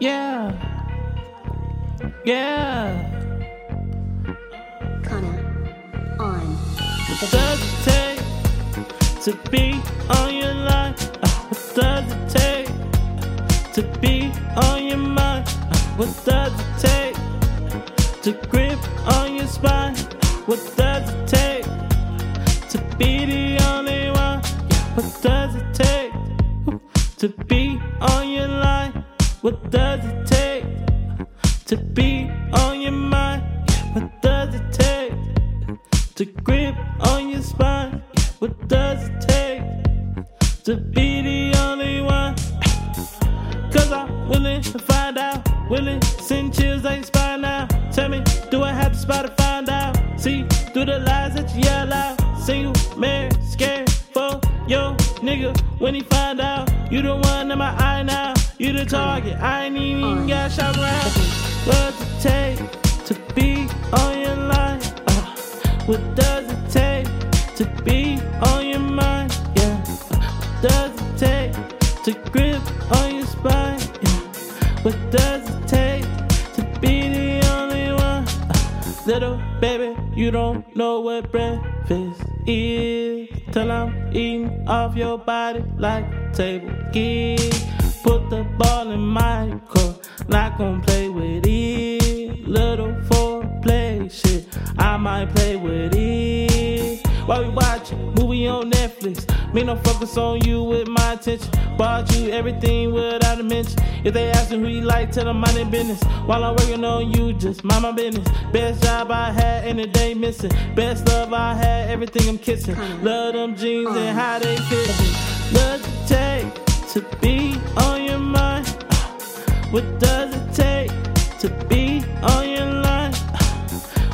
Yeah. Yeah. Connor on What does it take to be on your line? Uh, What does it take to be on your mind? What does it take to grip on your spine? What does it take to be on your line? What does it take to be on your mind? What does it take? to grip on your spine. What does it take to be the only one? Cause I'm willing to find out. Willing, send chills ain't spine now. Tell me, do I have to spot to find out? See through the lies that you yell out. Single, married, scared for your nigga when he find out. You the one in my eye now. You the target. I ain't even got shot around. What does it take to be on your line? Uh, what does it take to be on your mind? Yeah. What does it take to grip on your spine? Yeah. What does little baby, you don't know what breakfast is. Till I'm eating off your body like table kids. Put the ball in my court, not gonna play with it. Little foreplay shit, I might play with it. While we watching movie on Netflix, me no focus on you with my attention. Bought you everything without a mention. If they asking who you like, tell them mind their business. While I'm working on you, just mind my business. Best job I had, and the day missing. Best love I had, everything I'm kissing. Love them jeans and uh. how they fit. What does it take to be on your mind? What does it take to be on your line?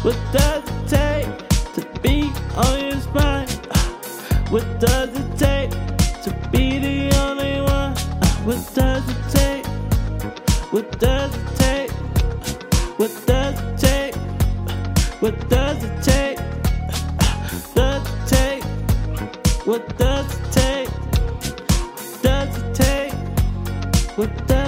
What does What does it take to be the only one? What does it take? What does it take? What does it take? What does it take? Does it take? What does it take? Does it take? What does